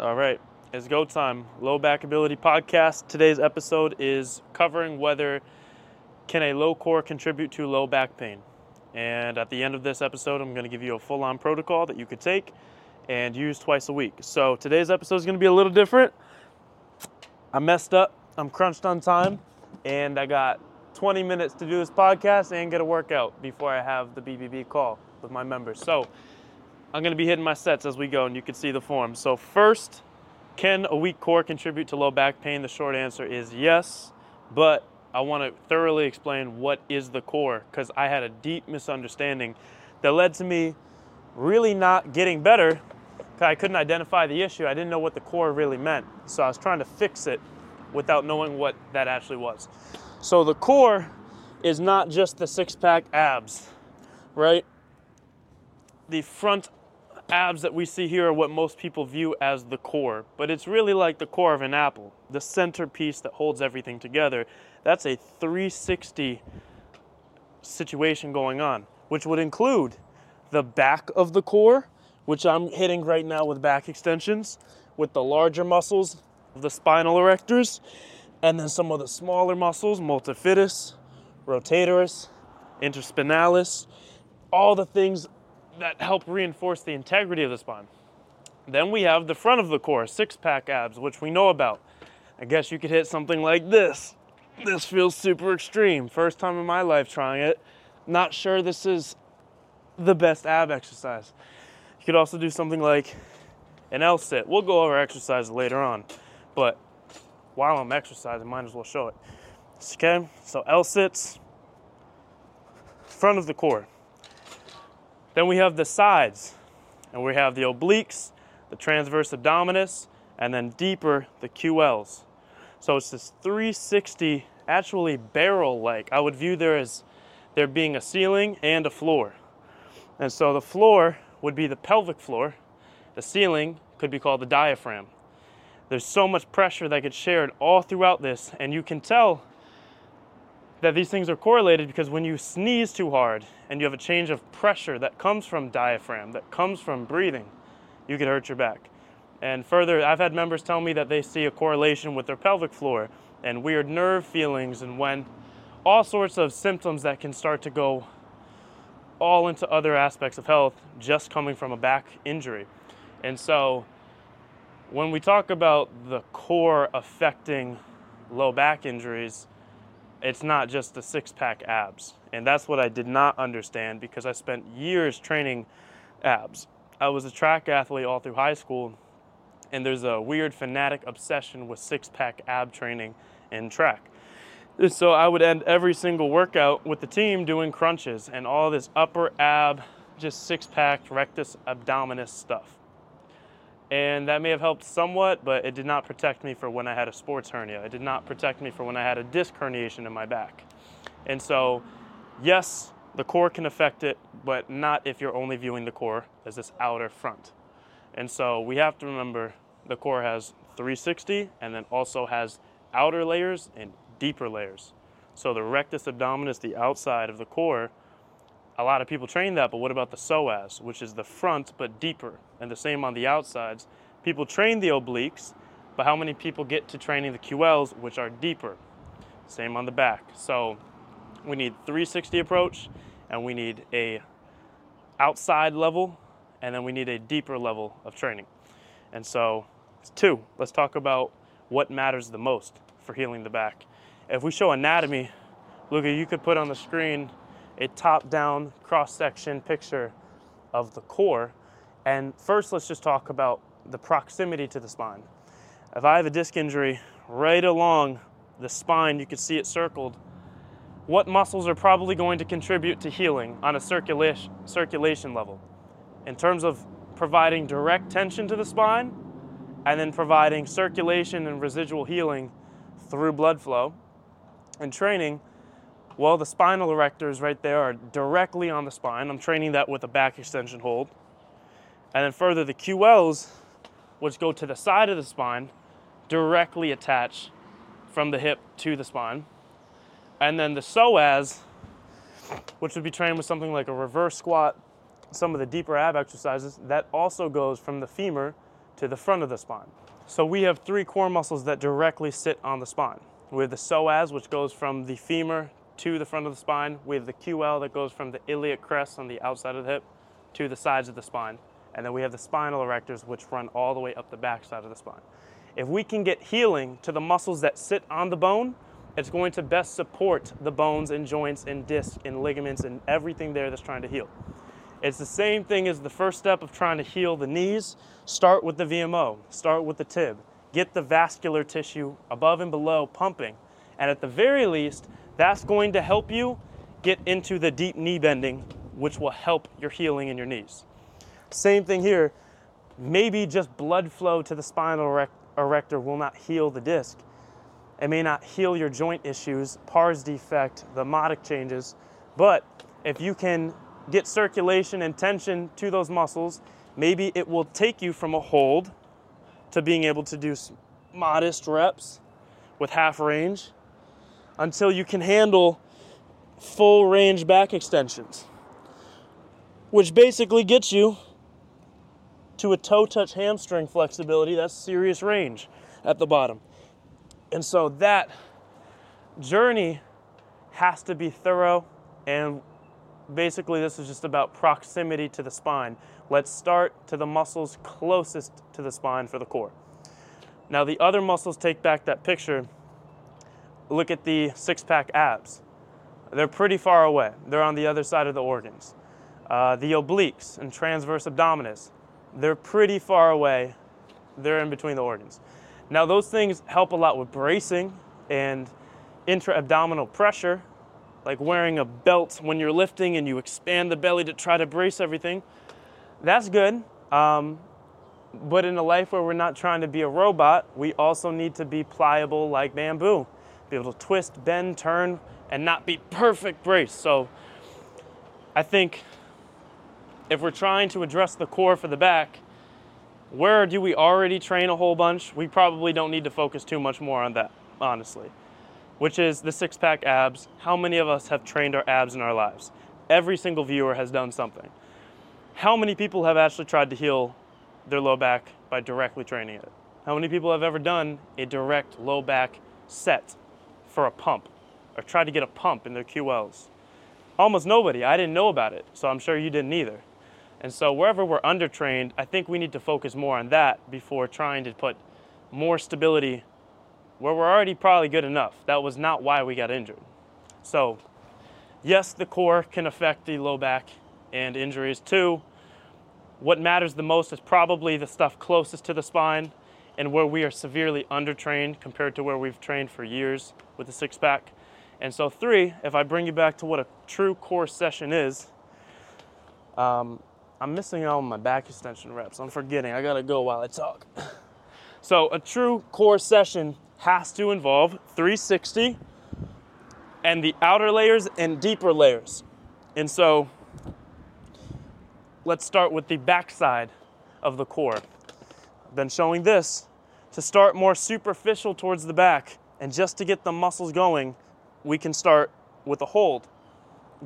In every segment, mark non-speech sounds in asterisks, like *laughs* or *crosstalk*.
All right, it's go time. Low Back Ability Podcast. Today's episode is covering whether can a low core contribute to low back pain. And at the end of this episode, I'm going to give you a full-on protocol that you could take and use twice a week. So today's episode is going to be a little different. I messed up. I'm crunched on time, and I got 20 minutes to do this podcast and get a workout before I have the BBB call with my members. So I'm going to be hitting my sets as we go, and you can see the form. So first, can a weak core contribute to low back pain? The short answer is yes, but I want to thoroughly explain what is the core because I had a deep misunderstanding that led to me really not getting better because I couldn't identify the issue. I didn't know what the core really meant. So I was trying to fix it without knowing what that actually was. So the core is not just the six pack abs, right? The front abs that we see here are what most people view as the core, but it's really like the core of an apple, the centerpiece that holds everything together. That's a 360 situation going on, which would include the back of the core, which I'm hitting right now with back extensions, with the larger muscles of the spinal erectors, and then some of the smaller muscles, multifidus, rotatores, interspinalis, all the things that help reinforce the integrity of the spine. Then we have the front of the core, six pack abs, which we know about. I guess you could hit something like this. This feels super extreme. First time in my life trying it. Not sure this is the best ab exercise. You could also do something like an L sit. We'll go over exercises later on, but while I'm exercising, might as well show it. Okay, so L sits, front of the core. Then we have the sides, and we have the obliques, the transverse abdominis, and then deeper, the QLs. So it's this 360, actually barrel like. I would view there as there being a ceiling and a floor. And so the floor would be the pelvic floor, the ceiling could be called the diaphragm. There's so much pressure that gets shared all throughout this, and you can tell that these things are correlated because when you sneeze too hard and you have a change of pressure that comes from diaphragm, that comes from breathing, you could hurt your back. And further, I've had members tell me that they see a correlation with their pelvic floor and weird nerve feelings and when all sorts of symptoms that can start to go all into other aspects of health just coming from a back injury. And so when we talk about the core affecting low back injuries, it's not just the six pack abs. And that's what I did not understand because I spent years training abs. I was a track athlete all through high school, and there's a weird fanatic obsession with six pack ab training in track. So I would end every single workout with the team doing crunches and all this upper ab, just six pack rectus abdominis stuff. And that may have helped somewhat, but it did not protect me for when I had a sports hernia. It did not protect me for when I had a disc herniation in my back. And so, yes, the core can affect it, but not if you're only viewing the core as this outer front. And so we have to remember the core has 360 and then also has outer layers and deeper layers. So the rectus abdominis, the outside of the core, a lot of people train that, but what about the psoas, which is the front but deeper, and the same on the outsides? People train the obliques, but how many people get to training the QLs, which are deeper? Same on the back. So we need 360 approach, and we need a outside level, and then we need a deeper level of training. And so, two, let's talk about what matters the most for healing the back. If we show anatomy, look, you could put on the screen a top-down cross-section picture of the core. And first, let's just talk about the proximity to the spine. If I have a disc injury right along the spine, you can see it circled. What muscles are probably going to contribute to healing on a circulation, circulation level? In terms of providing direct tension to the spine and then providing circulation and residual healing through blood flow, and training, well, the spinal erectors right there are directly on the spine. I'm training that with a back extension hold. And then further, the QLs, which go to the side of the spine, directly attach from the hip to the spine. And then the psoas, which would be trained with something like a reverse squat, some of the deeper ab exercises, that also goes from the femur to the front of the spine. So we have three core muscles that directly sit on the spine. We have the psoas, which goes from the femur to the front of the spine. We have the QL that goes from the iliac crest on the outside of the hip to the sides of the spine. And then we have the spinal erectors, which run all the way up the back side of the spine. If we can get healing to the muscles that sit on the bone, it's going to best support the bones and joints and discs and ligaments and everything there that's trying to heal. It's the same thing as the first step of trying to heal the knees. Start with the VMO, start with the tib. Get the vascular tissue above and below pumping. And at the very least, that's going to help you get into the deep knee bending, which will help your healing in your knees. Same thing here. Maybe just blood flow to the spinal erector will not heal the disc. It may not heal your joint issues, pars defect, the modic changes, but if you can get circulation and tension to those muscles, maybe it will take you from a hold to being able to do modest reps with half range until you can handle full range back extensions, which basically gets you to a toe touch hamstring flexibility. That's serious range at the bottom. And so that journey has to be thorough and basically this is just about proximity to the spine. Let's start to the muscles closest to the spine for the core. Now the other muscles take back that picture. Look at the six pack abs. They're pretty far away. They're on the other side of the organs. Uh, the obliques and transverse abdominis, they're pretty far away. They're in between the organs. Now those things help a lot with bracing and intra-abdominal pressure like wearing a belt when you're lifting and you expand the belly to try to brace everything. That's good. Um, but in a life where we're not trying to be a robot, we also need to be pliable like bamboo, be able to twist, bend, turn, and not be perfect brace. So I think if we're trying to address the core for the back, where do we already train a whole bunch? We probably don't need to focus too much more on that, honestly which is the six pack abs. How many of us have trained our abs in our lives? Every single viewer has done something. How many people have actually tried to heal their low back by directly training it? How many people have ever done a direct low back set for a pump or tried to get a pump in their QLs? Almost nobody. I didn't know about it, so I'm sure you didn't either. And so, wherever we're undertrained, I think we need to focus more on that before trying to put more stability where we're already probably good enough. That was not why we got injured. So, yes, the core can affect the low back and injuries too. What matters the most is probably the stuff closest to the spine and where we are severely undertrained compared to where we've trained for years with the six pack. And so, three, if I bring you back to what a true core session is, um, I'm missing out on my back extension reps. I'm forgetting. I gotta go while I talk. *laughs* So, a true core session has to involve 360 and the outer layers and deeper layers. And so let's start with the backside of the core. I've been showing this to start more superficial towards the back and just to get the muscles going, we can start with a hold.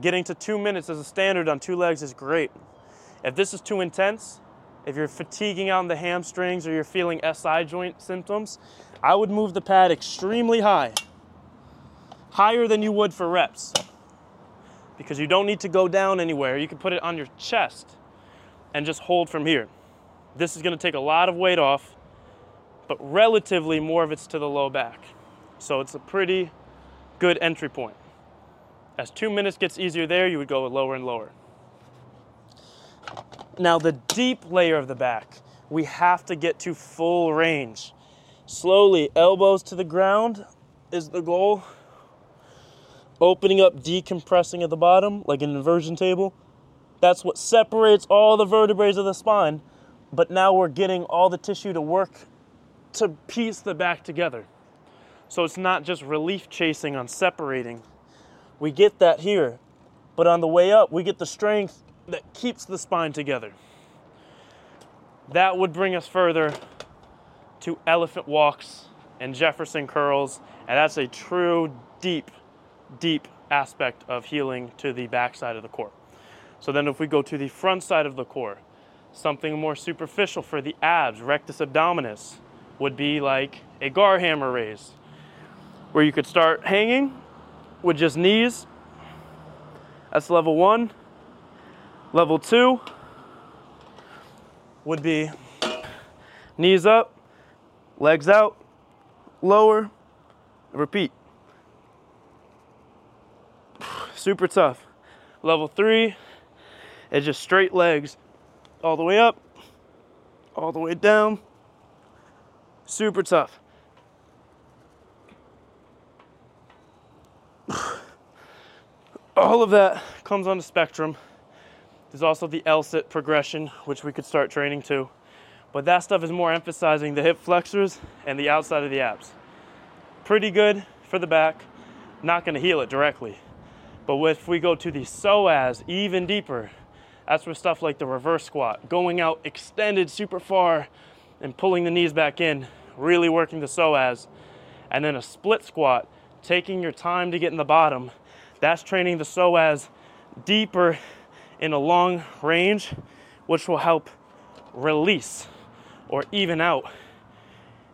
Getting to two minutes as a standard on two legs is great. If this is too intense, if you're fatiguing on the hamstrings or you're feeling SI joint symptoms, I would move the pad extremely high, higher than you would for reps, because you don't need to go down anywhere. You can put it on your chest and just hold from here. This is going to take a lot of weight off, but relatively more of it's to the low back. So it's a pretty good entry point. As two minutes gets easier there, you would go lower and lower. Now, the deep layer of the back, we have to get to full range. Slowly, elbows to the ground is the goal. Opening up, decompressing at the bottom, like an inversion table. That's what separates all the vertebrae of the spine. But now we're getting all the tissue to work to piece the back together. So it's not just relief chasing on separating. We get that here. But on the way up, we get the strength that keeps the spine together. That would bring us further to elephant walks and Jefferson curls, and that's a true deep, deep aspect of healing to the back side of the core. So then if we go to the front side of the core, Something more superficial for the abs, rectus abdominis, would be like a Garhammer raise, where you could start hanging with just knees. That's level one. Level two would be knees up, legs out, lower, repeat. Super tough. Level three is just straight legs all the way up, all the way down. Super tough. *sighs* All of that comes on the spectrum. There's also the L-sit progression, which we could start training too. But that stuff is more emphasizing the hip flexors and the outside of the abs. Pretty good for the back, not gonna heal it directly. But if we go to the psoas even deeper, that's where stuff like the reverse squat, going out extended super far and pulling the knees back in, really working the psoas. And then a split squat, taking your time to get in the bottom. That's training the psoas deeper in a long range, which will help release or even out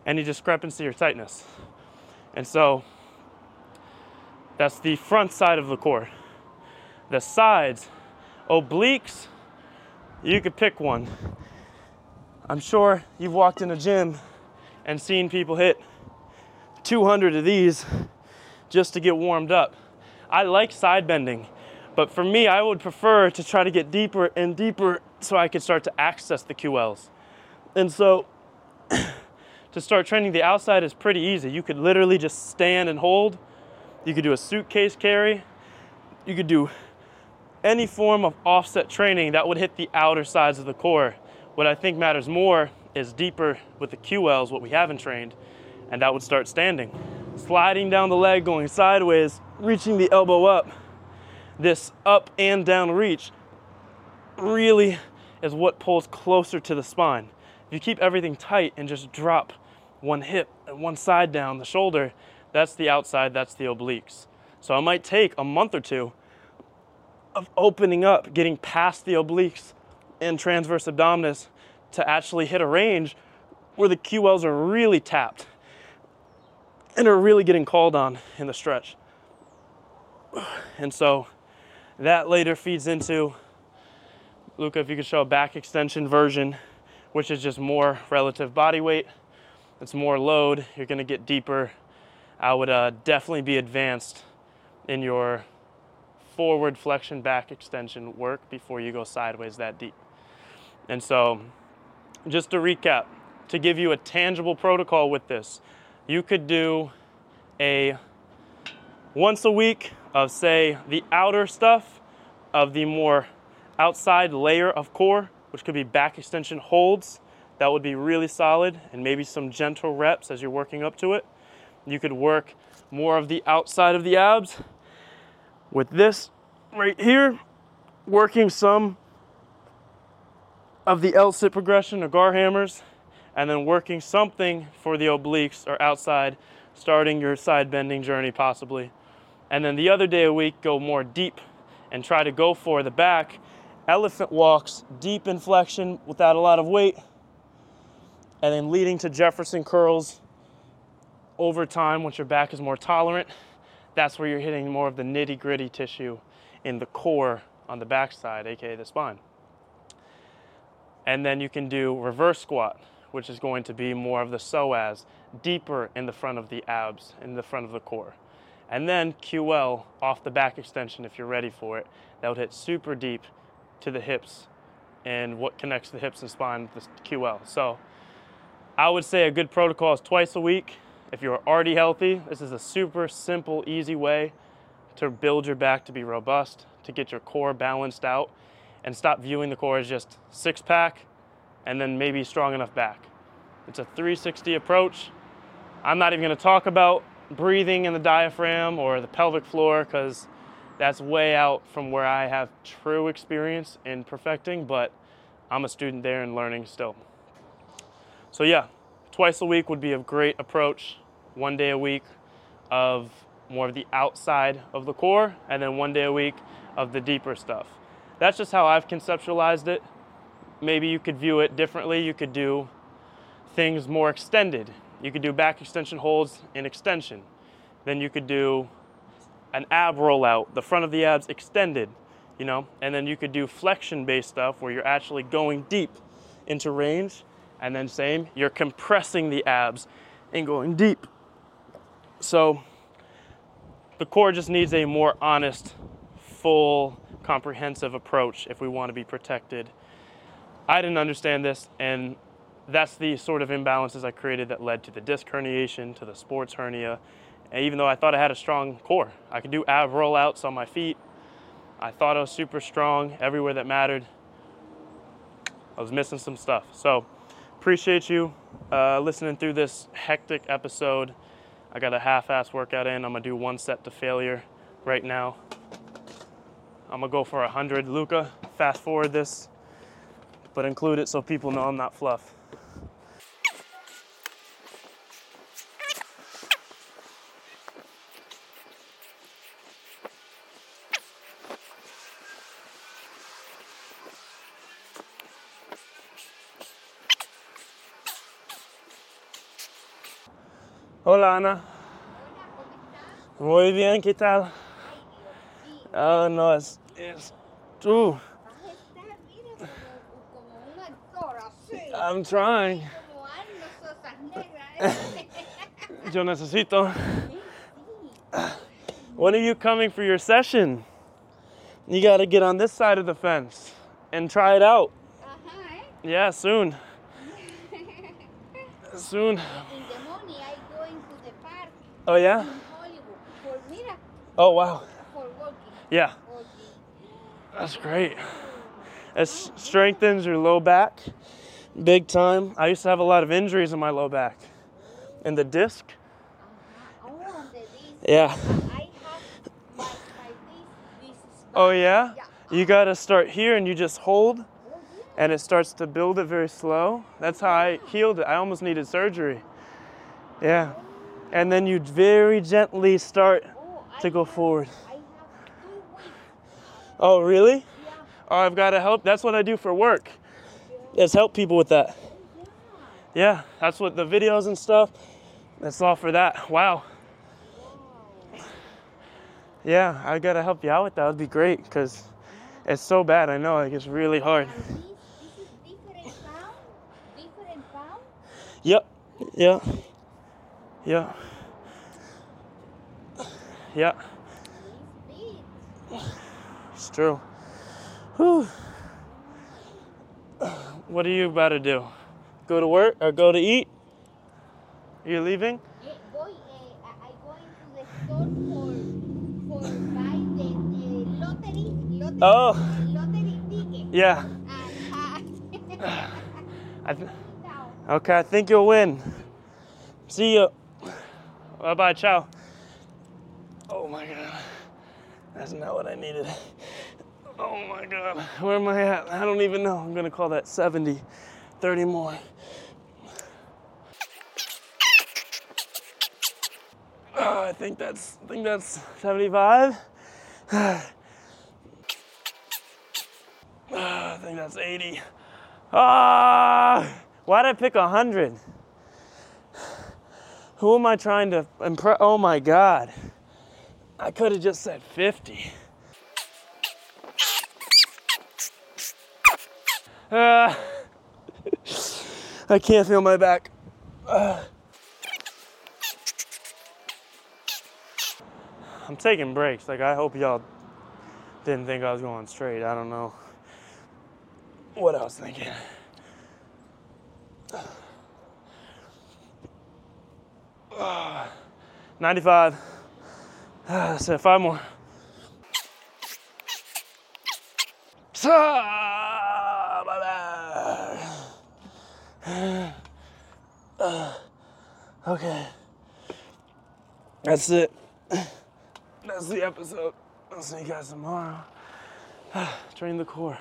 any discrepancy or tightness. And so that's the front side of the core. The sides, obliques, you could pick one. I'm sure you've walked in a gym and seen people hit 200 of these just to get warmed up. I like side bending, but for me, I would prefer to try to get deeper and deeper so I could start to access the QLs. And so *clears throat* to start training the outside is pretty easy. You could literally just stand and hold. You could do a suitcase carry. You could do any form of offset training that would hit the outer sides of the core. What I think matters more is deeper with the QLs, what we haven't trained, and that would start standing. Sliding down the leg, going sideways, reaching the elbow up. This up and down reach really is what pulls closer to the spine. If you keep everything tight and just drop one hip and one side down the shoulder, that's the outside, that's the obliques. So I might take a month or two of opening up, getting past the obliques and transverse abdominis to actually hit a range where the QLs are really tapped and are really getting called on in the stretch. And so that later feeds into Luca, if you could show a back extension version, which is just more relative body weight. It's more load. You're to get deeper. I would uh, definitely be advanced in your forward flexion back extension work before you go sideways that deep. And so, just to recap, to give you a tangible protocol with this, you could do a once a week of, say, the outer stuff of the more outside layer of core, which could be back extension holds. That would be really solid, and maybe some gentle reps as you're working up to it. You could work more of the outside of the abs with this right here, working some of the L-sit progression or Garhammers, and then working something for the obliques or outside, starting your side bending journey possibly. And then the other day a week, go more deep and try to go for the back. Elephant walks, deep inflection without a lot of weight, and then leading to Jefferson curls over time once your back is more tolerant that's where you're hitting more of the nitty gritty tissue in the core on the backside, aka the spine. And then you can do reverse squat, which is going to be more of the psoas, deeper in the front of the abs, in the front of the core. And then QL off the back extension if you're ready for it. That would hit super deep to the hips and what connects the hips and spine with the QL. So I would say a good protocol is twice a week. If you're already healthy, this is a super simple, easy way to build your back to be robust, to get your core balanced out, and stop viewing the core as just six pack and then maybe strong enough back. It's a 360 approach. I'm not even to talk about breathing in the diaphragm or the pelvic floor because that's way out from where I have true experience in perfecting, but I'm a student there and learning still. So, yeah, twice a week would be a great approach one day a week of more of the outside of the core, and then one day a week of the deeper stuff. That's just how I've conceptualized it. maybe you could view it differently. You could do things more extended. You could do back extension holds in extension. Then you could do an ab rollout, the front of the abs extended, you know, and then you could do flexion based stuff where you're actually going deep into range. And then, same, you're compressing the abs and going deep. So, the core just needs a more honest, full, comprehensive approach if we want to be protected. I didn't understand this, and that's the sort of imbalances I created that led to the disc herniation, to the sports hernia. And even though I thought I had a strong core, I could do ab rollouts on my feet. I thought I was super strong everywhere that mattered. I was missing some stuff. So, appreciate you uh, listening through this hectic episode. I got a half ass workout in. I'm gonna do one set to failure right now. I'm gonna go for 100. Luca, fast forward this, but include it so people know I'm not fluff. Hola Ana. Muy bien, ¿qué tal? Oh, no, es. Es tú. Vas a estar, mira, como, como un actor así. I'm trying. Como Arnold Schwarzenegger. Yo necesito. When are you coming for your session? You gotta get on this side of the fence and try it out. ¿eh? Yeah, soon. Soon. In the morning, I going to the park Oh, yeah? in Hollywood. For, mira, Oh, wow. for walking. Yeah. That's great. It strengthens your low back big time. I used to have a lot of injuries in my low back. And the disc? Yeah. Oh, yeah? You gotta start here and you just hold, and it starts to build it very slow. That's how I healed it. I almost needed surgery. Yeah. And then you very gently start to go forward. I have two weeks. Oh, really? Yeah. Oh, I've got to help. That's what I do for work. Is help people with that. Yeah, that's what the videos and stuff. That's all for that. Wow. Yeah, I gotta help you out with that. That'd be great because it's so bad. I know, like it's really hard. And this, this is different pound, different pound. Yep. Yeah. Yeah. Yeah. It's true. Whew. What are you about to do? Go to work or go to eat? You leaving? Voy, I I go into the store for for buy the uh, lottery lottery Oh. lottery ticket. Yeah. Uh, I th- okay, I think you'll win. See you. Bye bye. Ciao. Oh my god. That's not what I needed. Oh my god. Where am I at? I don't even know. I'm gonna call that 70. 30 more. Oh, I think that's I think that's 75. *sighs* Ah, I think that's 80. Ah, why'd I pick 100? Who am I trying to impress? Oh my God. I could have just said 50. Ah, I can't feel my back. Ah. I'm taking breaks. Like, I hope y'all didn't think I was going straight. I don't know what I was thinking. Ah, 95. Ah, so five more. Ah, my Ah, *sighs* okay. That's it. That's the episode. I'll see you guys tomorrow. *sighs* Train the core.